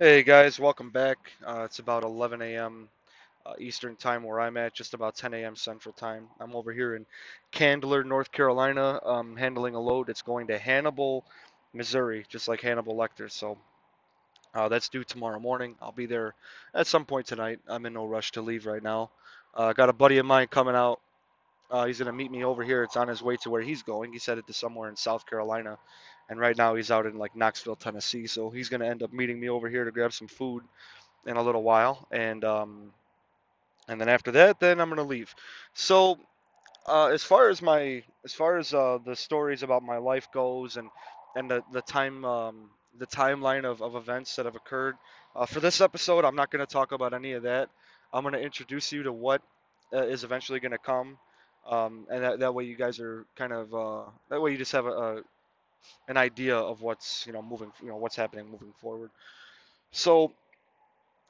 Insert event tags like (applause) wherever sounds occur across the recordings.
Hey guys, welcome back. Uh, it's about 11 a.m. Uh, Eastern time where I'm at, just about 10 a.m. Central time. I'm over here in Candler, North Carolina, um, handling a load that's going to Hannibal, Missouri, just like Hannibal Lecter. So uh, that's due tomorrow morning. I'll be there at some point tonight. I'm in no rush to leave right now. Uh, got a buddy of mine coming out. Uh, he's gonna meet me over here. It's on his way to where he's going. He's headed to somewhere in South Carolina, and right now he's out in like Knoxville, Tennessee. So he's gonna end up meeting me over here to grab some food in a little while, and um, and then after that, then I'm gonna leave. So uh, as far as my as far as uh, the stories about my life goes, and and the the time um, the timeline of, of events that have occurred uh, for this episode, I'm not gonna talk about any of that. I'm gonna introduce you to what uh, is eventually gonna come, um, and that, that way you guys are kind of uh, that way you just have a, a an idea of what's you know moving you know what's happening moving forward. So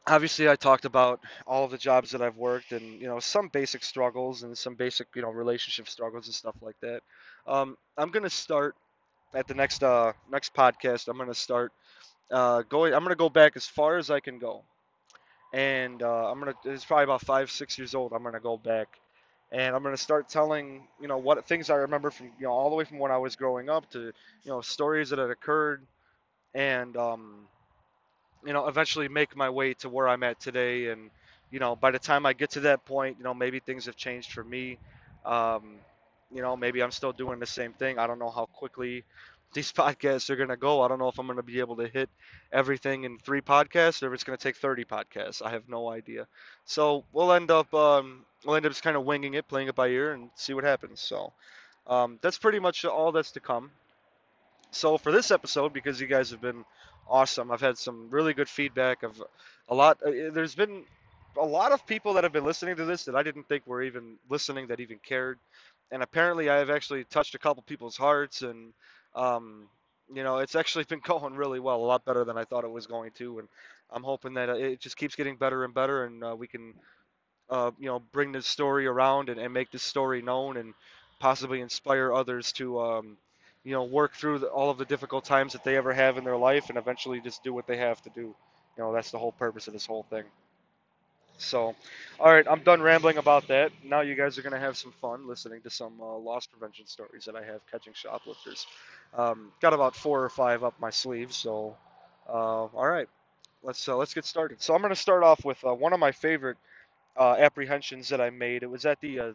obviously I talked about all of the jobs that I've worked and you know some basic struggles and some basic you know relationship struggles and stuff like that. Um, I'm gonna start at the next uh, next podcast. I'm gonna start uh, going. I'm gonna go back as far as I can go, and uh, I'm gonna. It's probably about five six years old. I'm gonna go back. And I'm gonna start telling, you know, what things I remember from, you know, all the way from when I was growing up to, you know, stories that had occurred, and um, you know, eventually make my way to where I'm at today. And, you know, by the time I get to that point, you know, maybe things have changed for me. Um, you know, maybe I'm still doing the same thing. I don't know how quickly these (laughs) podcasts are going to go. I don't know if I'm going to be able to hit everything in three podcasts or if it's going to take 30 podcasts. I have no idea. So we'll end up, um, we'll end up just kind of winging it, playing it by ear, and see what happens. So um, that's pretty much all that's to come. So for this episode, because you guys have been awesome, I've had some really good feedback of a lot. uh, There's been a lot of people that have been listening to this that I didn't think were even listening that even cared, and apparently I have actually touched a couple people's hearts, and um, you know it's actually been (laughs) going really well, a lot better than I thought it was going to, and I'm hoping that it just keeps getting better and better, and uh, we can uh, you know bring this story around and, and make this story known and possibly inspire others to um, you know work through the, all of the difficult times that they ever have in their life and eventually just do what they have to do. You know that's the whole purpose of this whole thing so all right i'm done rambling about that now you guys are going to have some fun listening to some uh, loss prevention stories that i have catching shoplifters um, got about four or five up my sleeve, so uh, all right let's uh, let's get started so i'm going to start off with uh, one of my favorite uh, apprehensions that I made. It was at the uh,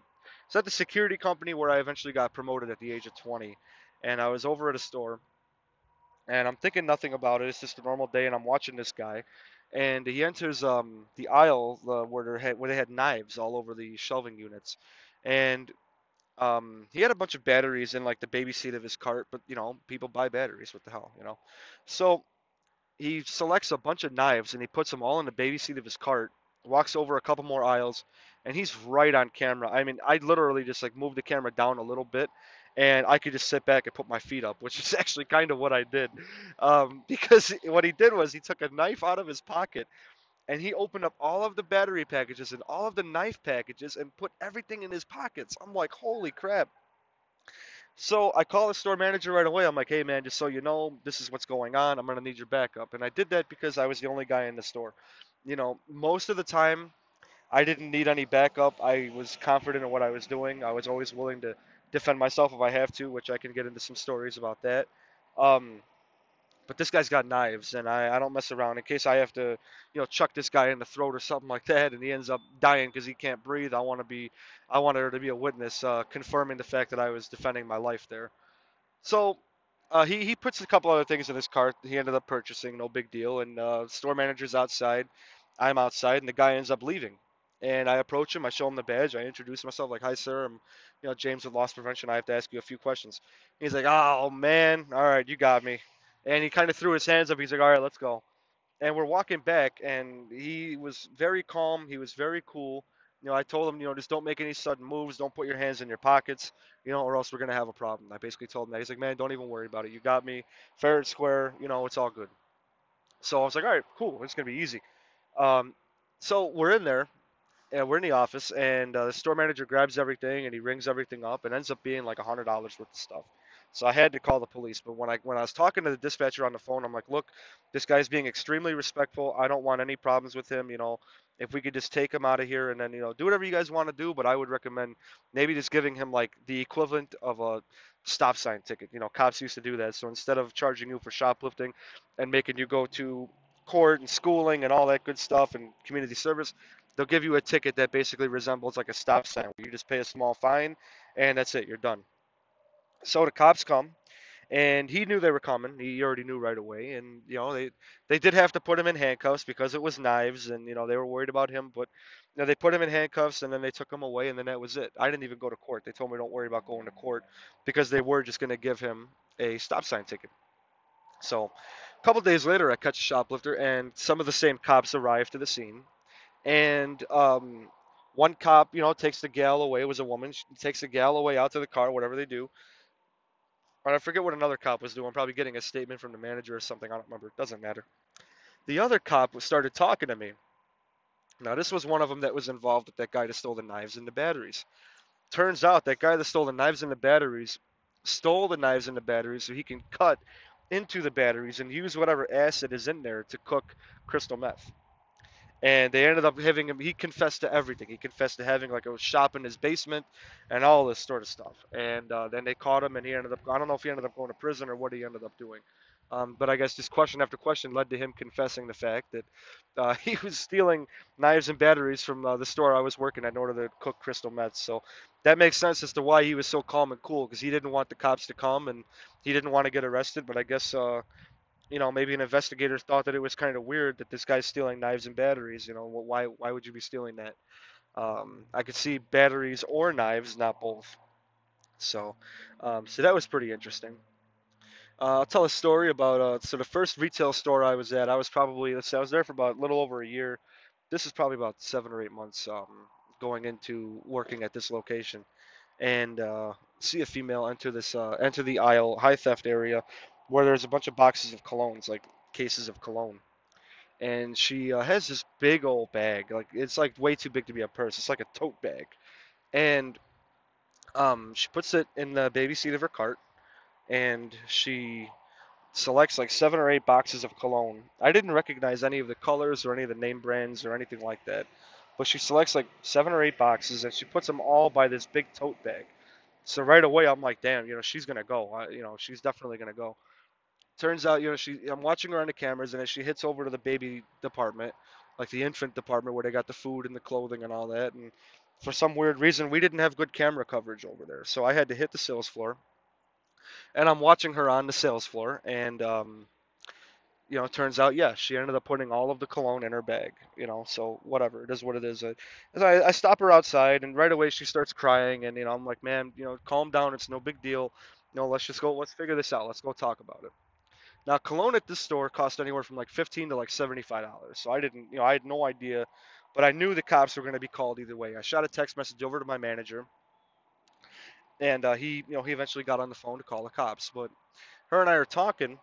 it's at the security company where I eventually got promoted at the age of 20, and I was over at a store, and I'm thinking nothing about it. It's just a normal day, and I'm watching this guy, and he enters um, the aisle uh, where they had where they had knives all over the shelving units, and um, he had a bunch of batteries in like the baby seat of his cart, but you know people buy batteries. What the hell, you know? So he selects a bunch of knives and he puts them all in the baby seat of his cart, walks over a couple more aisles, and he's right on camera. I mean, I literally just like moved the camera down a little bit, and I could just sit back and put my feet up, which is (laughs) actually kind of what I did, um, (laughs) because what he did was he took a knife out of his pocket. And he opened up all of the battery packages and all of the knife packages and put everything in his pockets. I'm like, holy crap. So I call the store manager right away. I'm like, hey man, just so you know, this is what's going on. I'm gonna need your backup. And I did that because I was the only guy in the store. You know, most of the time I didn't need any backup. I was confident in what I was doing. I was always willing to defend myself if I have to, which I can get into some stories about that. Um, but this guy's got knives, and I, I don't mess around in case I have to, you know, chuck this guy in the throat or something like that, and he ends up dying because he can't breathe. I want to be, I want there to be a witness uh, confirming the fact that I was defending my life there. So uh, he he puts a couple other things in his cart. He ended up purchasing, no big deal. And uh, store manager's outside, I'm outside, and the guy ends up leaving. And I approach him. I show him the badge. I introduce myself, like, "Hi, sir. I'm, you know, James with Loss Prevention. I have to ask you a few questions." He's like, "Oh man, all right, you got me." And he kind of threw his hands up. He's like, "All right, let's go." And we're walking back, and he was very calm. He was very cool. You know, I told him, you know, just don't make any sudden moves. Don't put your hands in your pockets, you know, or else we're gonna have a problem. I basically told him that. He's like, man, don't even worry about it. You got me, fair and square. You know, it's all good. So I was like, all right, cool. It's gonna be easy. Um, so we're in there, and we're in the office, and uh, the store manager grabs everything, and he rings everything up, and ends up being like a hundred dollars worth of stuff. So I had to call the police. But when I when I was talking to the dispatcher on the phone, I'm like, look, this guy's being extremely respectful. I don't want any problems with him. You know, if we could just take him out of here and then you know do whatever you guys want to do. But I would recommend maybe just giving him like the equivalent of a stop sign ticket. You know, cops used to do that. So instead of charging you for shoplifting and making you go to court and schooling and all that good stuff and community service, they'll give you a ticket that basically resembles like a stop sign. Where you just pay a small fine and that's it. You're done. So the cops come, and he knew they were coming. He already knew right away, and you know they they did have to put him in handcuffs because it was knives, and you know they were worried about him. But you know, they put him in handcuffs, and then they took him away, and then that was it. I didn't even go to court. They told me don't worry about going to court because they were just going to give him a stop sign ticket. So a couple days later, I catch a shoplifter, and some of the same cops arrive to the scene, and um, one cop, you know, takes the gal away. It was a woman. She takes the gal away out to the car, whatever they do. I forget what another cop was doing, probably getting a statement from the manager or something. I don't remember. It doesn't matter. The other cop started talking to me. Now, this was one of them that was involved with that guy that stole the knives and the batteries. Turns out that guy that stole the knives and the batteries stole the knives and the batteries so he can cut into the batteries and use whatever acid is in there to cook crystal meth and they ended up having him. He confessed to everything. He confessed to having like a shop in his basement and all this sort of stuff. And uh, then they caught him, and he ended up. I don't know if he ended up going to prison or what he ended up doing. Um, but I guess just question after question led to him confessing the fact that uh, (laughs) he was stealing knives and batteries from uh, the store I was working at in order to cook crystal meth. So that makes sense as to why he was so calm and cool because he didn't want the cops to come and he didn't want to get arrested. But I guess uh, you know, maybe an investigator thought that it was kind of weird that this guy's stealing knives and batteries. You know, why why would you be stealing that? Um, I could see batteries or knives, not both. So, um, so that was pretty interesting. Uh, I'll tell a story about uh, so the first retail store I was at. I was probably let's say I was there for about a little over a year. This is probably about seven or eight months um, going into working at this location, and uh, see a female enter this uh, enter the aisle high theft area where there's a bunch of boxes of colognes, like cases of cologne. And she uh, has this big old bag, like it's like way too big to be a purse. It's like a tote bag, and um, she puts it in the baby seat of her cart, and she selects like seven or eight boxes of cologne. I didn't recognize any of the colors or any of the name brands or anything like that, but she selects like seven or eight boxes and she puts them all by this big tote bag. So right away I'm like, damn, you know, she's gonna go. I, you know, she's definitely gonna go. Turns out, you know, she I'm watching her on the cameras, and as she hits over to the baby department, like the infant department where they got the food and the clothing and all that, and for some weird reason we didn't have good camera coverage over there, so I had to hit the sales floor, and I'm watching her on the sales floor, and um, you know, it turns out, yeah, she ended up putting all of the cologne in her bag, you know, so whatever, it is what it is. I, I, stop her outside, and right away she starts crying, and, you know, I'm like, man, you know, calm down, it's no big deal. You know, let's just go, let's figure this out, let's go talk about it. Now, cologne at this store cost anywhere from like 15 to like $75. So I didn't, you know, I had no idea, but I knew the cops were going to be called either way. I shot a text message over to my manager, and uh, he, you know, he eventually got on the phone to call the cops. But her and I are talking,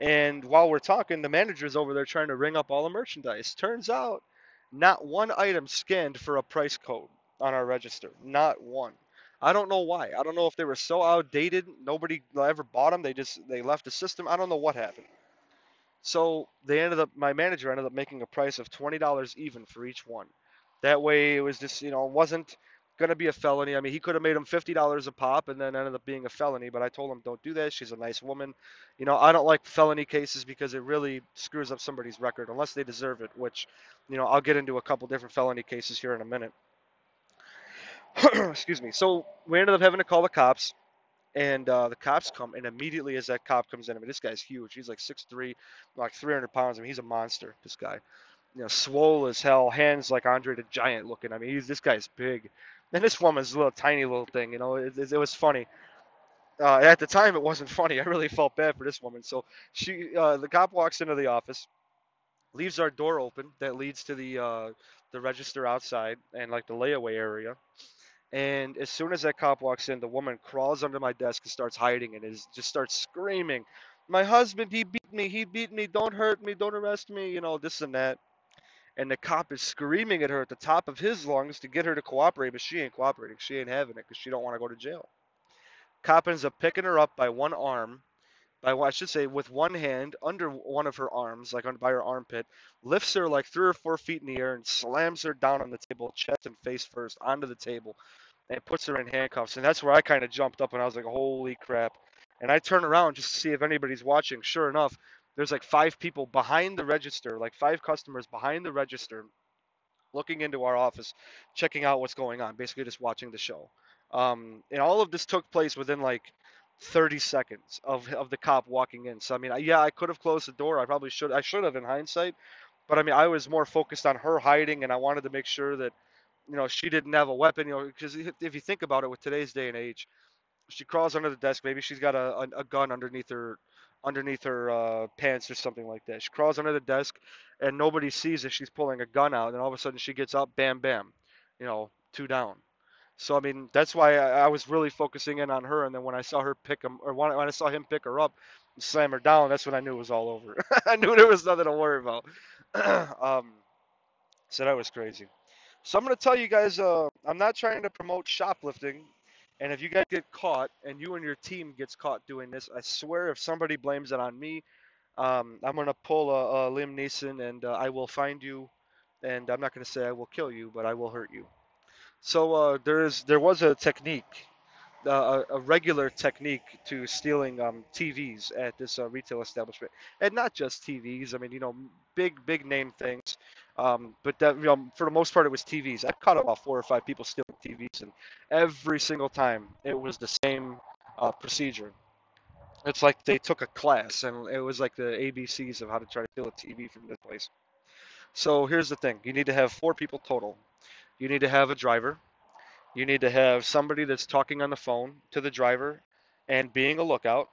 and while we're talking, the manager's over there trying to ring up all the merchandise. Turns out, not one item scanned for a price code on our register. Not one. I don't know why. I don't know if they were so outdated, nobody ever bought them. They just they left the system. I don't know what happened. So they ended up. My manager ended up making a price of twenty dollars even for each one. That way, it was just you know it wasn't gonna be a felony. I mean, he could have made him fifty dollars a pop, and then ended up being a felony. But I told him, don't do that. She's a nice woman. You know, I don't like felony cases because it really screws up somebody's record unless they deserve it. Which, you know, I'll get into a couple different felony cases here in a minute. (clears throat) excuse me. So we ended up having to call the cops, and uh, the cops come, and immediately as that cop comes in, I mean, this guy's huge. He's like 6'3", like 300 pounds. I mean, he's a monster. This guy, you know, swole as hell, hands like Andre the Giant looking. I mean, he's this guy's big, and this woman's a little tiny little thing. You know, it, it, it was funny. Uh, at the time, it wasn't (laughs) funny. I really felt bad for this woman. So she, uh, the cop walks into the office, leaves our door open that leads to the uh, the register outside and like the layaway area. And as soon as that cop walks in, the woman crawls under my desk and starts hiding and is just starts screaming, "My husband, he beat me, he beat me, don't hurt me, don't arrest me," you know, this and that. And the cop is screaming at her at the top of his lungs to get her to cooperate, but she ain't cooperating. She ain't having it because she don't want to go to jail. Cop ends up picking her up by one arm, by I should say with one hand under one of her arms, like by her armpit, lifts her like three or four feet in the air and slams her down on the table, chest and face first, onto the table, and puts her in handcuffs. And that's where I kind of jumped up and I was like, holy crap. And I turn around just to see if anybody's watching. Sure enough, there's like five people behind the register, like five customers behind the register, looking into our office, checking out what's going on, basically just watching the show. Um, and all of this took place within like 30 seconds of, of the cop walking in. So I mean, yeah, I could have closed the door. I probably should. I should have in hindsight. But I mean, I was more focused on her hiding, and I wanted to make sure that you know she didn't have a weapon. You know, because if you think about it, with today's day and age, she crawls under the desk. Maybe she's got a, a, a gun underneath her underneath her uh, pants or something like that. She crawls under the desk, and nobody sees that she's pulling a gun out. And all of a sudden, she gets up, bam, bam, you know, two down. So I mean, that's why I, I was really focusing in on her. And then when I saw her pick him, or when, when I saw him pick her up, and slam her down, that's when I knew it was all over. (laughs) I knew there was nothing to worry about. (clears throat) um, so that was crazy. So I'm gonna tell you guys, uh, I'm not trying to promote shoplifting. And if you guys get caught and you and your team gets caught doing this, I swear if somebody blames it on me, um, I'm gonna pull a, a Liam Neeson and uh, I will find you. And I'm not gonna say I will kill you, but I will hurt you. So uh, there is there was a technique, uh, a, regular technique to stealing um, TVs at this uh, retail establishment, and not just TVs. I mean, you know, big big name things. Um, but that you know, for the most part, it was TVs. I caught about four or five people stealing TVs, and every single time it was the same uh, procedure. It's like they took a class, and it was like the ABCs of how to try to steal a TV from this place. So here's the thing: you need to have four people total. You need to have a driver. You need to have somebody that's talking on the phone to the driver and being a lookout.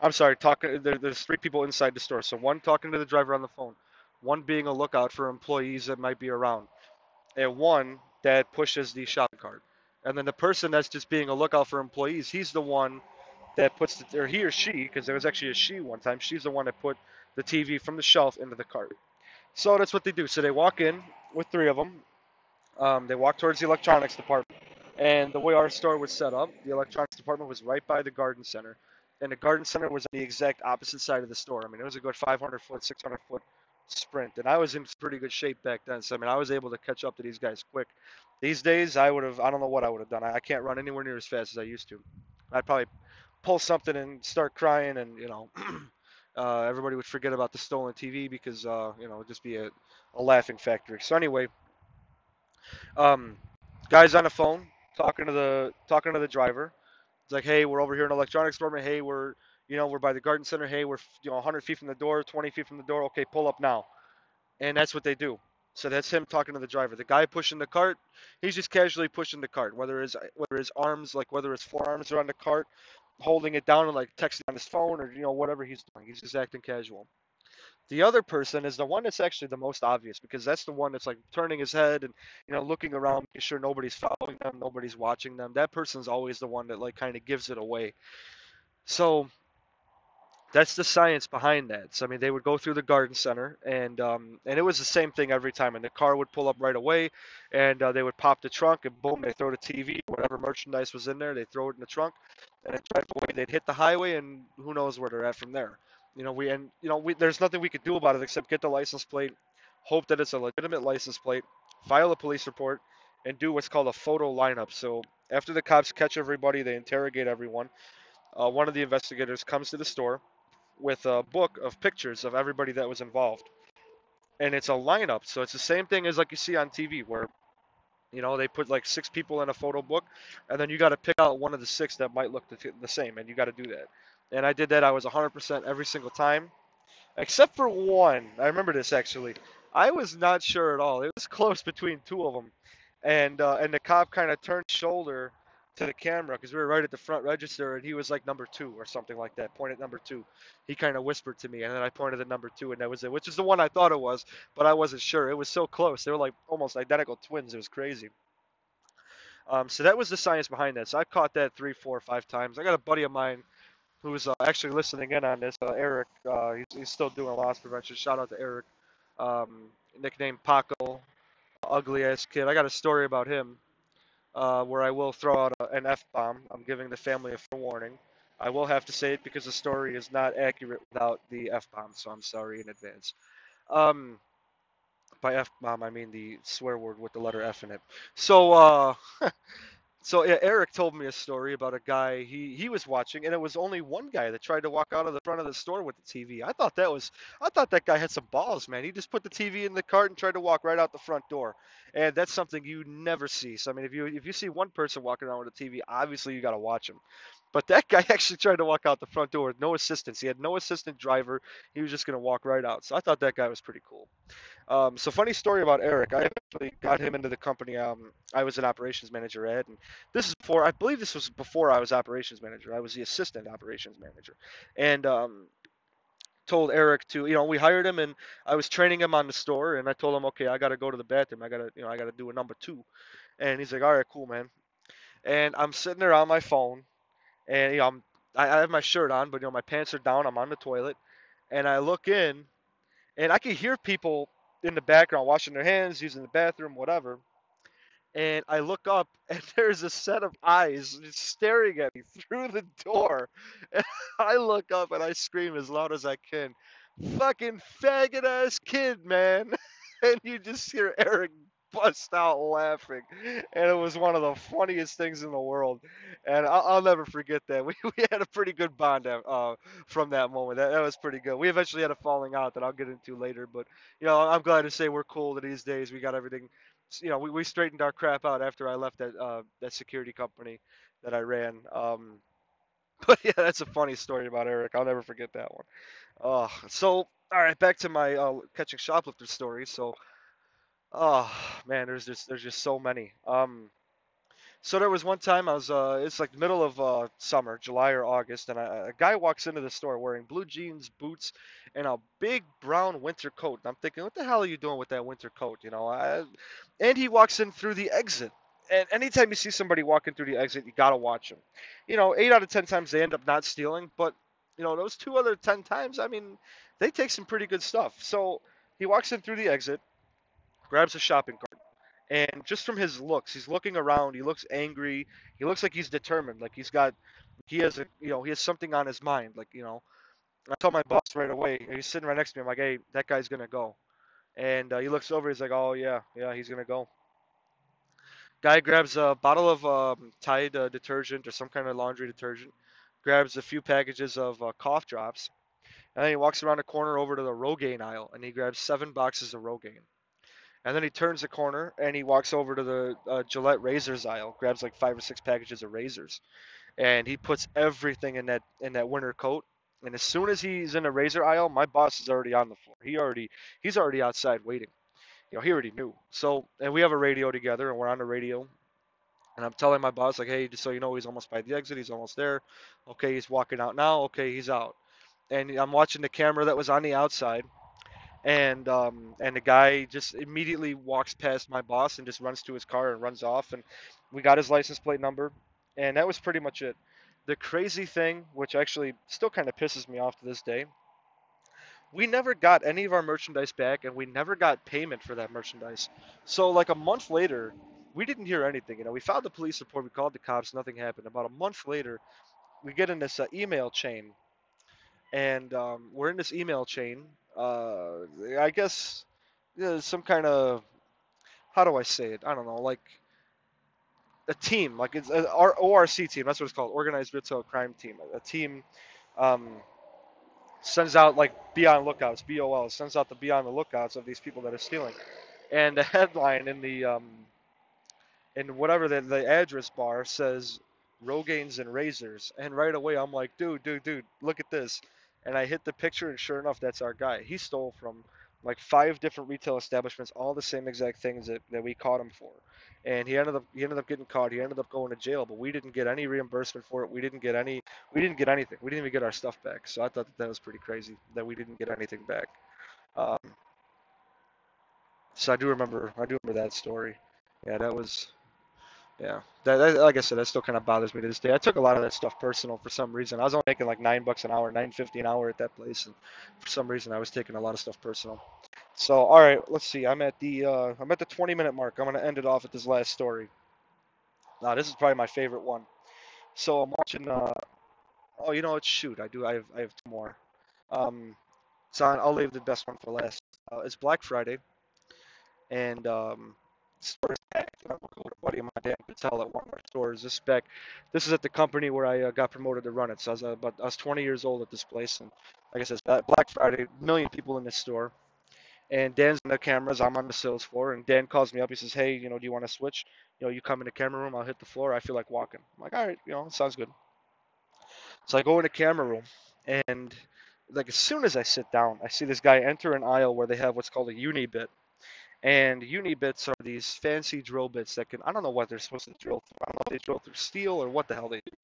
I'm sorry, talking. There, there's three people inside the store. So one talking to the driver on the phone, one being a lookout for employees that might be around, and one that pushes the shopping cart. And then the person that's just being a lookout for employees, he's the one that puts the, or he or she, because there was actually a she one time, she's the one that put the TV from the shelf into the cart. So that's what they do. So they walk in with three of them. Um, they walked towards the electronics department. And the way our store was set up, the electronics department was right by the garden center. And the garden center was on the exact opposite side of the store. I mean, it was a good 500 foot, 600 foot sprint. And I was in pretty good shape back then. So, I mean, I was able to catch up to these guys quick. These days, I would have, I don't know what I would have done. I, I can't run anywhere near as fast as I used to. I'd probably pull something and start crying, and, you know, (clears throat) uh, everybody would forget about the stolen TV because, uh, you know, it'd just be a, a laughing factory. So, anyway, um, guys on the phone talking to the talking to the driver. It's like, hey, we're over here in electronics department. Hey, we're you know we're by the garden center. Hey, we're you know 100 feet from the door, 20 feet from the door. Okay, pull up now. And that's what they do. So that's him talking to the driver. The guy pushing the cart, he's just casually pushing the cart. Whether his whether his arms like whether his forearms are on the cart, holding it down and like texting on his phone or you know whatever he's doing. He's just acting casual. The other person is the one that's actually the most obvious because that's the one that's like turning his head and you know looking around, making sure nobody's following them, nobody's watching them. That person's always the one that like kind of gives it away. So that's the science behind that. So I mean, they would go through the garden center, and um, and it was the same thing every time. And the car would pull up right away, and uh, they would pop the trunk, and boom, they throw the TV, whatever merchandise was in there, they throw it in the trunk, and then drive away. They'd hit the highway, and who knows where they're at from there. You know, we and you know, we there's nothing we could do about it except get the license plate, hope that it's a legitimate license plate, file a police report, and do what's called a photo lineup. So after the cops catch everybody, they interrogate everyone. Uh, one of the investigators comes to the store with a book of pictures of everybody that was involved, and it's a lineup. So it's the same thing as like you see on TV, where you know they put like six people in a photo book, and then you got to pick out one of the six that might look the, the same, and you got to do that and I did that. I was 100% every single time, except for one. I remember this actually. I was not sure at all. It was close between two of them, and uh, and the cop kind of turned shoulder to the camera because we were right at the front register, and he was like number two or something like that. Pointed at number two. He kind of whispered to me, and then I pointed at number two, and that was it. Which is the one I thought it was, but I wasn't sure. It was so close. They were like almost identical twins. It was crazy. Um, so that was the science behind that. So I caught that three, four, five times. I got a buddy of mine who's uh, actually listening in on this, uh, Eric. Uh, he's, he's, still doing loss prevention. Shout out to Eric, um, nicknamed Paco, ugly ass kid. I got a story about him. uh, where I will throw out a, an F bomb. I'm giving the family a warning. I will have to say it because the story is not accurate without the F bomb, so I'm sorry in advance. Um, by F bomb, I mean the swear word with the letter F in it. So, uh, (laughs) so yeah, Eric told me a story about a guy he he was watching, and it was only one guy that tried to walk out of the front of the store with the TV. I thought that was I thought that guy had some balls, man. He just put the TV in the cart and tried to walk right out the front door, and that's something you never see. So I mean, if you if you see one person walking around with a TV, obviously you got to watch him. But that guy (laughs) actually tried to walk out the front door with no assistance. He had no assistant driver. He was just going to walk right out. So I thought that guy was pretty cool. Um, so funny story about Eric. I actually got him into the company um, I was an operations manager at, and this is before I believe this was before I was operations manager. I was the assistant operations manager, and um, told Eric to you know we hired him and I was training him on the store, and I told him okay I got to go to the bathroom. I got to you know I got to do a number two, and he's like all right cool man, and I'm sitting there on my phone, and you know I'm I have my shirt on, but you know my pants are down. I'm on the toilet, and I look in, and I can hear people in the background washing their hands, using the bathroom, whatever. And I look up, (laughs) and there's a set of eyes staring at me through the door. (laughs) And I look up and I scream as loud as I can, "Fucking faggot ass kid, man!" (laughs) And you just hear Eric bust out laughing, and it was one of the funniest things in the world. And I'll, I'll never forget that. (laughs) We, we had a pretty good bond uh, from that moment. That, that was pretty good. We eventually had a falling out that I'll get into later, but you know I'm glad to say we're cool these days. We got everything. You know, we, we straightened our crap out after I left that uh, that security company that I ran. Um, (laughs) but yeah, that's a funny story about Eric. I'll never forget that one. Uh, so all right, back to my uh, catching shoplifters story. So Oh man, there's just there's just so many. Um, so there was one time I was uh, it's like middle of uh, summer, July or August, and a guy walks into the store wearing blue jeans, boots, and a big brown winter coat. And I'm thinking, what the hell are you doing with that winter coat? You know, I, and he walks in through the exit. And anytime you see somebody walking through the exit, you gotta watch them. You know, eight out of ten times they end up not stealing, but you know those two other ten times, I mean, they take some pretty good stuff. So he walks in through the exit grabs a shopping cart. And just from his looks, he's looking around. He looks angry. He looks like he's determined. Like he's got, he has a, you know, he has something on his mind. Like you know, I told my boss right away. He's sitting right next to me. I'm like, hey, that guy's gonna go. And uh, he looks over. He's like, oh yeah, yeah, he's gonna go. Guy grabs a bottle of um, Tide uh, detergent or some kind of laundry detergent. Grabs a few packages of uh, cough drops. And then he walks around the corner over to the Rogaine aisle and he grabs seven boxes of Rogaine. And then he turns the corner and he walks over to the uh, Gillette razors aisle, grabs like five or six packages of razors, and he puts everything in that in that winter coat. And as soon as he's in the razor aisle, my boss is already on the floor. He already he's already outside waiting. You know, he already knew. So and we have a radio together, and we're on the radio. And I'm telling my boss like, hey, just so you know, he's almost by the exit. He's almost there. Okay, he's walking out now. Okay, he's out. And I'm watching the camera that was on the outside and um, and the guy just immediately walks past my boss and just runs to his car and runs off and we got his license plate number and that was pretty much it. The crazy thing which actually still kind of pisses me off to this day we never got any of our merchandise back and we never got payment for that merchandise. So like a month later we didn't hear anything you know we filed the police report we called the cops nothing happened. About a month later we get in this uh, email chain and um, we're in this email chain uh, I guess know, some kind of how do I say it? I don't know, like a team, like it's an ORC team. That's what it's called, Organized Retail Crime Team. A team um, sends out like be on lookouts, BOL sends out the be on the lookouts of these people that are stealing. And the headline in the um, in whatever the, the address bar says Rogaines and razors, and right away I'm like, dude, dude, dude, look at this and I hit the picture, and sure enough, that's our guy. He stole from like five different retail establishments, all the same exact things that, that we caught him for. And he ended up he ended up getting caught. He ended up going to jail, but we didn't get any reimbursement for it. We didn't get any. We didn't get anything. We didn't even get our stuff back. So I thought that, that was pretty crazy that we didn't get anything back. Um, so I do remember I do remember that story. Yeah, that was yeah, that, that, like I said, that still kind of bothers me to this day. I took a lot of that stuff personal for some reason. I was only making like nine bucks an hour, nine fifty an hour at that place, and for some reason I was taking a lot of stuff personal. So, all right, let's see. I'm at the uh, I'm at the 20 minute mark. I'm gonna end it off at this last story. Now this is probably my favorite one. So I'm watching. Uh, oh, you know what? Shoot, I do. I have. I have two more. Um, so I'll leave the best one for last. Uh, it's Black Friday, and um, stores packed. I'm with a buddy of Dan Patel, at one of our stores. This back, this is at the company where I uh, got promoted to run it. So I was uh, about I was 20 years old at this place, and like I said, it's Black Friday, million people in this store. And Dan's on the cameras. I'm on the sales floor, and Dan calls me up. He says, "Hey, you know, do you want to switch? You know, you come in the camera room. I'll hit the floor. I feel like walking." I'm like, "All right, you know, sounds good." So I go in the camera room, and like as soon as I sit down, I see this guy enter an aisle where they have what's called a uni bit. And uni bits are these fancy drill bits that can I don't know what they're supposed to drill through. I don't know if they drill through steel or what the hell they do.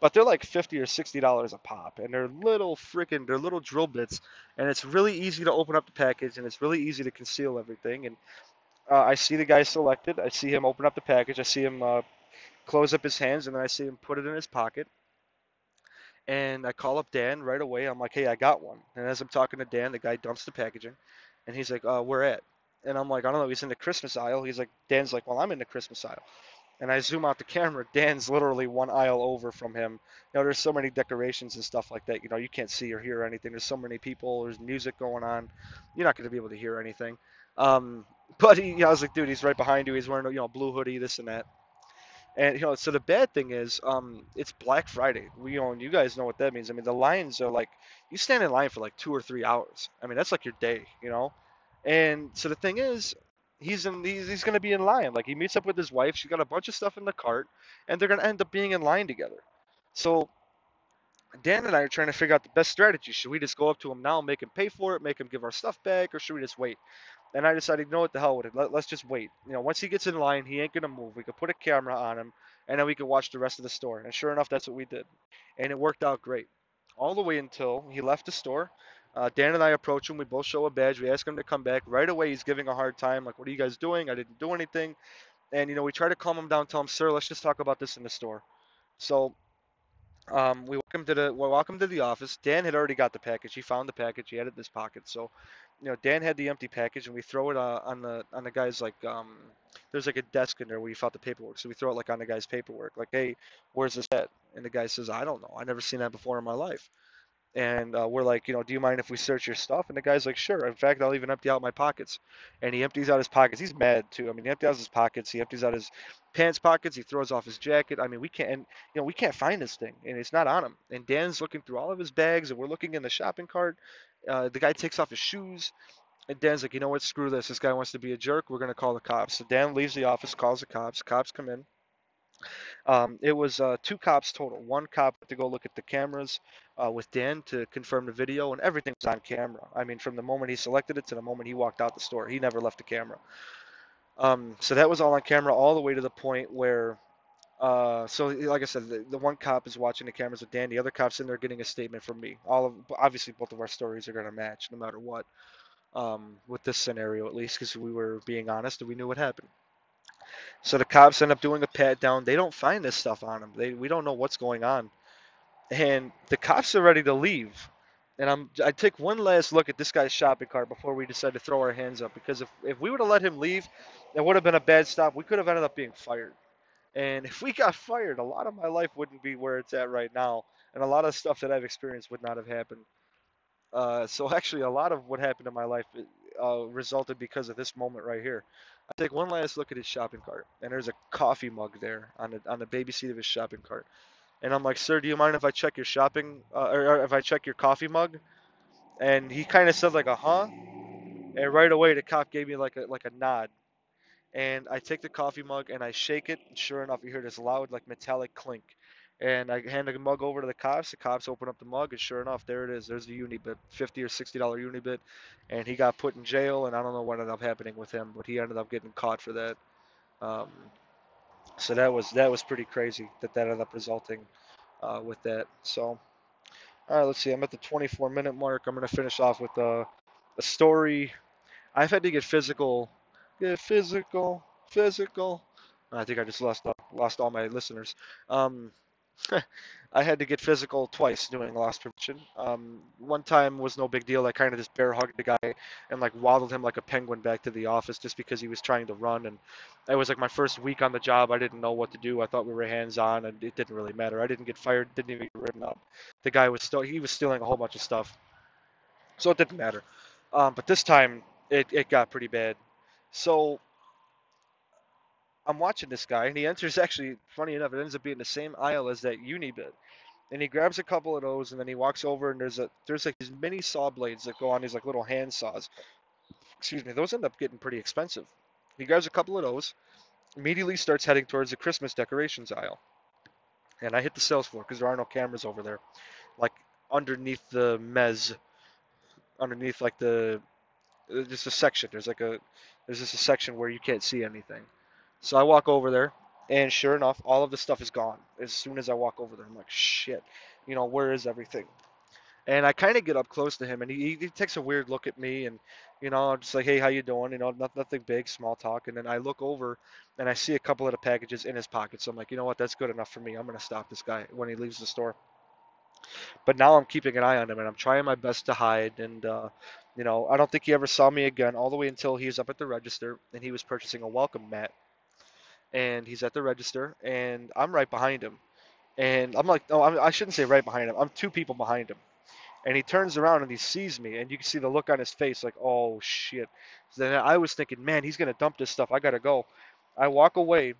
But they're like fifty or sixty dollars a pop, and they're little freaking they're little drill bits, and it's really easy to open up the package, and it's really easy to conceal everything. And uh, I see the guy selected. I see him open up the package. I see him uh, close up his hands, and then I see him put it in his pocket and I call up Dan right away. I'm like, hey, I got one. And as I'm talking to Dan, the guy dumps the packaging, and he's like, uh, where at? And I'm like, I don't know. He's in the Christmas aisle. He's like, Dan's like, well, I'm in the Christmas aisle. And I zoom out the (laughs) camera. Dan's literally one aisle over from him. You know, there's so many decorations and stuff like that. You know, you can't see or hear anything. There's so many people. There's music going on. You're not going to be able to hear anything. Um, (laughs) but he, you know, I was like, dude, he's right behind you. He's wearing, you know, blue hoodie, this and that. And you know, so the bad thing is, um, it's Black Friday. We, and you guys know what that means. I mean, the lines are like, you stand in line for like two or three hours. I mean, that's like your day, you know. And so the thing is, he's in, he's, he's gonna be in line. Like he meets up with his wife. She's got a bunch of stuff in the cart, and they're gonna end up being in line together. So Dan and I are trying to figure out the best strategy. Should we just go up to him now, make him pay for it, make him give our stuff back, or should we just wait? And I decided, you know what, the hell with it. Let, us just wait. You know, once he gets in line, he ain't gonna move. We could put a camera on him, and then we could watch the rest of the store. And sure enough, that's what we did, and it worked out great. All the way until he left the store. Uh, Dan and I approach him. We both show a badge. We ask him to come back. Right away, he's giving a hard time. Like, what are you guys doing? I didn't do anything. And you know, we try to calm him down. Tell him, sir, let's just talk about this in the store. So um, we welcome to the we welcome to the office. Dan had already got the package. He found the package. He had it in his pocket. So you know, Dan had the empty package, and we throw it uh, on the on the guy's like um, there's like a desk in there where you fought the paperwork. So we throw it like on the guy's paperwork, like, hey, where's this at? And the guy says, I don't know. I never seen that before in my life. And uh, we're like, you know, do you mind if we search your stuff? And the guy's like, sure. In fact, I'll even empty out my pockets. And he empties out his pockets. He's mad too. I mean, he empties out his pockets. He empties out his pants pockets. He throws off his jacket. I mean, we can't, and, you know, we can't find this thing, and it's not on him. And Dan's looking through all of his bags, and we're looking in the shopping cart. Uh, the guy takes off his shoes. And Dan's like, you know what? Screw this. This guy wants to be a jerk. We're gonna call the cops. So Dan leaves the office, calls the cops. Cops come in. Um, it was uh, two cops total. One cop to go look at the cameras uh, with Dan to confirm the video, and everything was on camera. I mean, from the moment he selected it to the moment he walked out the store, he never left the camera. Um, so that was all on camera, all the way to the point where, uh, so like I said, the, the, one cop is watching the cameras with Dan, the other cop's in there getting a statement from me. All of obviously both of our stories are going to match no matter what um, with this scenario at least because we were being honest and we knew what happened. So the cops end up doing a pat down. They don't find this stuff on him. They we don't know what's going on, and the cops are ready to leave. And I'm I take one last look at this guy's shopping cart before we decide to throw our hands up because if if we would have let him leave, it would have been a bad stop. We could have ended up being fired. And if we got fired, a lot of my life wouldn't be where it's at right now, and a lot of stuff that I've experienced would not have happened. Uh, so actually, a lot of what happened in my life uh, resulted because of this moment right here. I take one last look at his shopping cart, and there's a coffee mug there on the on the baby seat of his shopping cart. And I'm like, sir, do you mind if I check your shopping, uh, or, if I check your coffee mug? And he kind of said like a huh, and right away the cop gave me like a like a nod. And I take the coffee mug and I shake it, and sure enough, you hear this loud like metallic clink. And I hand the mug over to the cops. The cops open up the mug, and sure enough, there it is. There's the Unibit, 50 or 60 dollar Unibit, and he got put in jail. And I don't know what ended up happening with him, but he ended up getting caught for that. Um, so that was that was pretty crazy that that ended up resulting uh, with that. So, all right, let's see. I'm at the 24 minute mark. I'm gonna finish off with a, a story. I've had to get physical, get physical, physical. I think I just lost lost all my listeners. Um, (laughs) I had to get physical twice doing loss prevention. Um, one time was no big deal. I kind of just bear hugged the guy and like waddled him like a penguin back to the office just because he was trying to run. And it was like my first week on the job. I didn't know what to do. I thought we were hands on, and it didn't really matter. I didn't get fired. Didn't even get written up. The guy was still he was stealing a whole bunch of stuff, so it didn't matter. Um, but this time it it got pretty bad. So I'm watching this guy, and he enters actually, funny enough, it ends up being the same aisle as that uni bit. And he grabs a couple of those, and then he walks over, and there's a there's like these mini saw blades that go on these like little hand saws. Excuse me, those end up getting pretty expensive. He grabs a couple of those, immediately starts heading towards the Christmas decorations aisle. And I hit the sales floor because there are no cameras over there, like underneath the mez, underneath like the uh, just a section. There's like a there's just a section where you can't see anything. So I walk over there, and sure enough, all of the stuff is gone. As soon as I walk over there, I'm like, shit, you know, where is everything? And I kind of get up close to him, and he, he takes a weird look at me, and you know, I'm just like, hey, how you doing? You know, not, nothing big, small talk. And then I look over, and I see a couple of the packages in his pocket. So I'm like, you know what? That's good enough for me. I'm gonna stop this guy when he leaves the store. But now I'm keeping an eye on him, and I'm trying my best to hide. And uh, you know, I don't think he ever saw me again, all the way until he was up at the register, and he was purchasing a welcome mat and he's at the register, and I'm right behind him. And I'm like, no, I'm, I shouldn't say right behind him. I'm two people behind him. And he turns around and he sees me, and you can see the look on his face, like, oh shit. So then I was thinking, man, he's gonna dump this stuff. I gotta go. I walk away,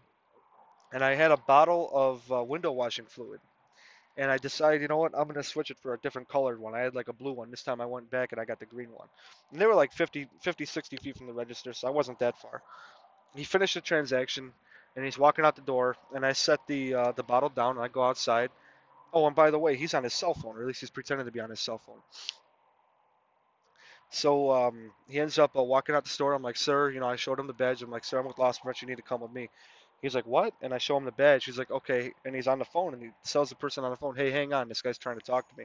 and I had a bottle of uh, window washing fluid. And I decided, you know what, I'm gonna switch it for a different colored one. I had like a blue one. This time I went back and I got the green one. And they were like 50, 50, 60 feet from the register, so I wasn't that far. He finished the transaction and he's walking out the door, and I set the uh, the bottle down, and I go outside. Oh, and by the way, he's on his cell phone, or at least he's pretending to be on his cell phone. So um, he ends up uh, walking out the store. I'm like, sir, you know, I showed him the badge. I'm like, sir, I'm with Lost Prevention. You need to come with me. He's like, what? And I show him the badge. He's like, okay. And he's on the phone, and he tells the person on the phone, hey, hang on, this guy's trying to talk to me.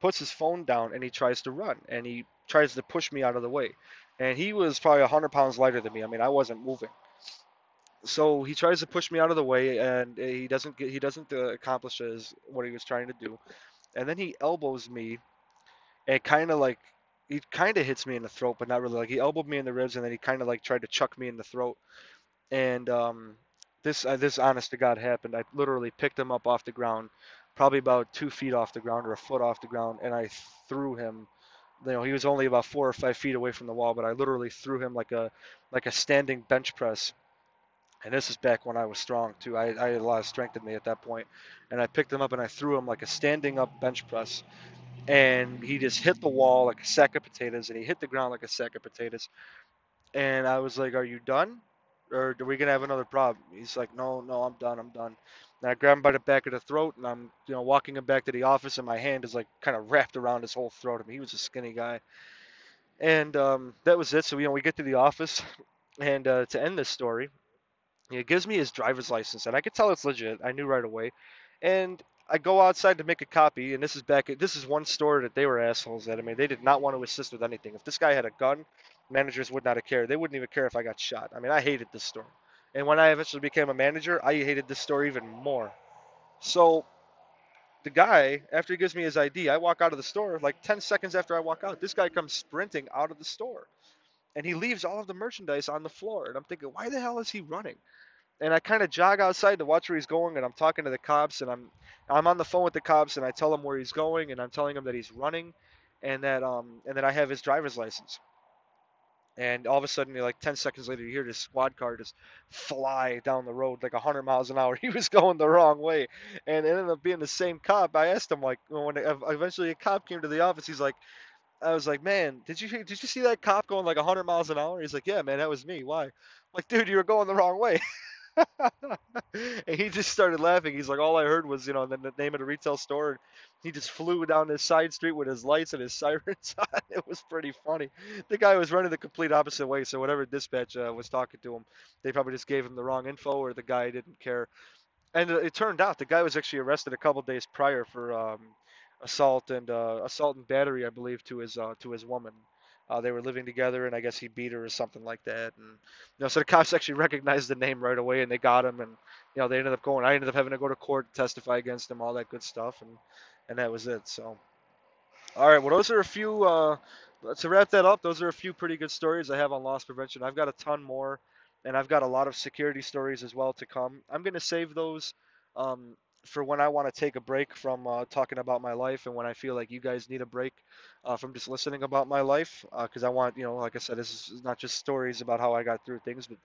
Puts his phone down, and he tries to run, and he tries to push me out of the way. And he was probably 100 pounds lighter than me. I mean, I wasn't moving so he tries to push me out of the way, and he doesn't get he doesn't uh, accomplish what he was trying to do, and then he elbows me, and kind of like he kind of hits me in the throat, but not really. Like he elbowed me in the ribs, and then he kind of like tried to chuck me in the throat, and um, this uh, this honest to God happened. I literally picked him up off the ground, probably about two feet off the ground or a foot off the ground, and I threw him. You know, he was only about four or five feet away from the wall, but I literally threw him like a like a standing bench press and this is back when I was strong too. I, I had a lot of strength in me at that point, and I picked him up and I threw him like a standing up bench press, and he just hit the wall like a sack of potatoes, and he hit the ground like a sack of potatoes, and I was like, "Are you done, or are we gonna have another problem?" He's like, "No, no, I'm done. I'm done." And I grab him by the back of the throat, and I'm you know walking him back to the office, and my hand is like kind of wrapped around his whole throat. I mean, he was a skinny guy, and um, that was it. So you know we get to the office, and uh, to end this story, it gives me his driver's license, and I could tell it's legit. I knew right away. And I go outside to make a copy, and this is back. This is one store that they were assholes at. I mean, they did not want to assist with anything. If this guy had a gun, managers would not have cared. They wouldn't even care if I got shot. I mean, I hated this store. And when I eventually became a manager, I hated this store even more. So the guy, after he gives me his ID, I walk out of the store. Like 10 seconds after I walk out, this guy comes sprinting out of the store. And he leaves all of the merchandise on the floor. And I'm thinking, why the hell is he running? and I kind of jog outside to watch where he's going, and I'm talking to the cops, and I'm I'm on the phone with the cops, and I tell him where he's going, and I'm telling him that he's running, and that um and that I have his driver's license. And all of a sudden, like 10 seconds later, you hear this squad car just fly down the road like 100 miles an hour. (laughs) He was going the wrong way, and it ended up being the same cop. I asked him like when eventually a cop came to the office, he's like, I was like, man, did you did you see that cop going like 100 miles an hour? He's like, yeah, man, that was me. Why? I'm like, dude, you were going the wrong way. (laughs) and he just started laughing. He's like, all I heard was, you know, the, name of the retail store. He just flew down this side street with his lights and his (laughs) sirens on. It was pretty funny. The guy was running the complete opposite way. So whatever dispatch uh, was talking to him, they probably just gave him the wrong info, or the guy didn't care. And it turned out the guy was actually arrested a couple days prior for um, assault and uh, assault and battery, I believe, to his uh, to his woman. Uh, they were living together, and I guess he beat her or something like that. And you know, so the cops (laughs) actually recognized the name right away, and they got him. And you know, they ended up going. I ended up having to go to court, to testify against him, all that good stuff, and and that was it. So, all right. Well, those are a few. Uh, to wrap that up, those are a few pretty good stories I have on loss prevention. I've got a ton more, and I've got a lot of security stories as well to come. I'm gonna save those. Um, for when I want to take a break from uh, talking about my life and when I feel like you guys need a break uh, from just listening about my life because uh, I want, you know, like I said, this is not just stories about how I got through things, but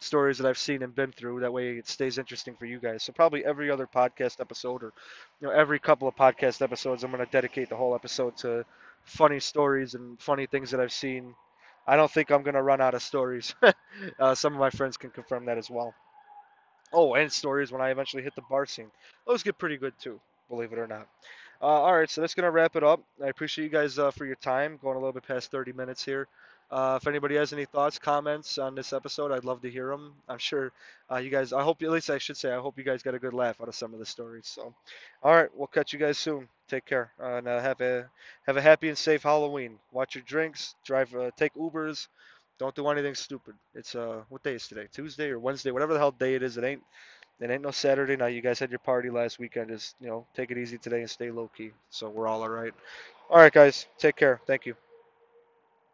stories that I've seen and been through. That way it stays interesting for you guys. So probably every other podcast episode or, you know, every couple of podcast episodes, I'm going to dedicate the whole episode to funny stories and funny things that I've seen. I don't think I'm going to run out of stories. (laughs) uh, some of my friends can confirm that as well. Oh, and stories when I eventually hit the bar scene. Those get pretty good too, believe it or not. Uh, all right, so that's gonna wrap it up. I appreciate you guys uh, for your time. Going a little bit past 30 minutes here. Uh, if anybody has any thoughts, comments on this episode, I'd love to hear them. I'm sure uh, you guys. I hope at least I should say I hope you guys got a good laugh out of some of the stories. So, all right, we'll catch you guys soon. Take care uh, and uh, have a have a happy and safe Halloween. Watch your drinks. Drive. take Ubers. Don't do anything stupid. It's uh, what day is today? Tuesday or Wednesday? Whatever the hell day it is. It ain't. It ain't no Saturday night. You guys had your party last weekend. Just you know, take it easy today and stay low key. So we're all all right. All right, guys. Take care. Thank you.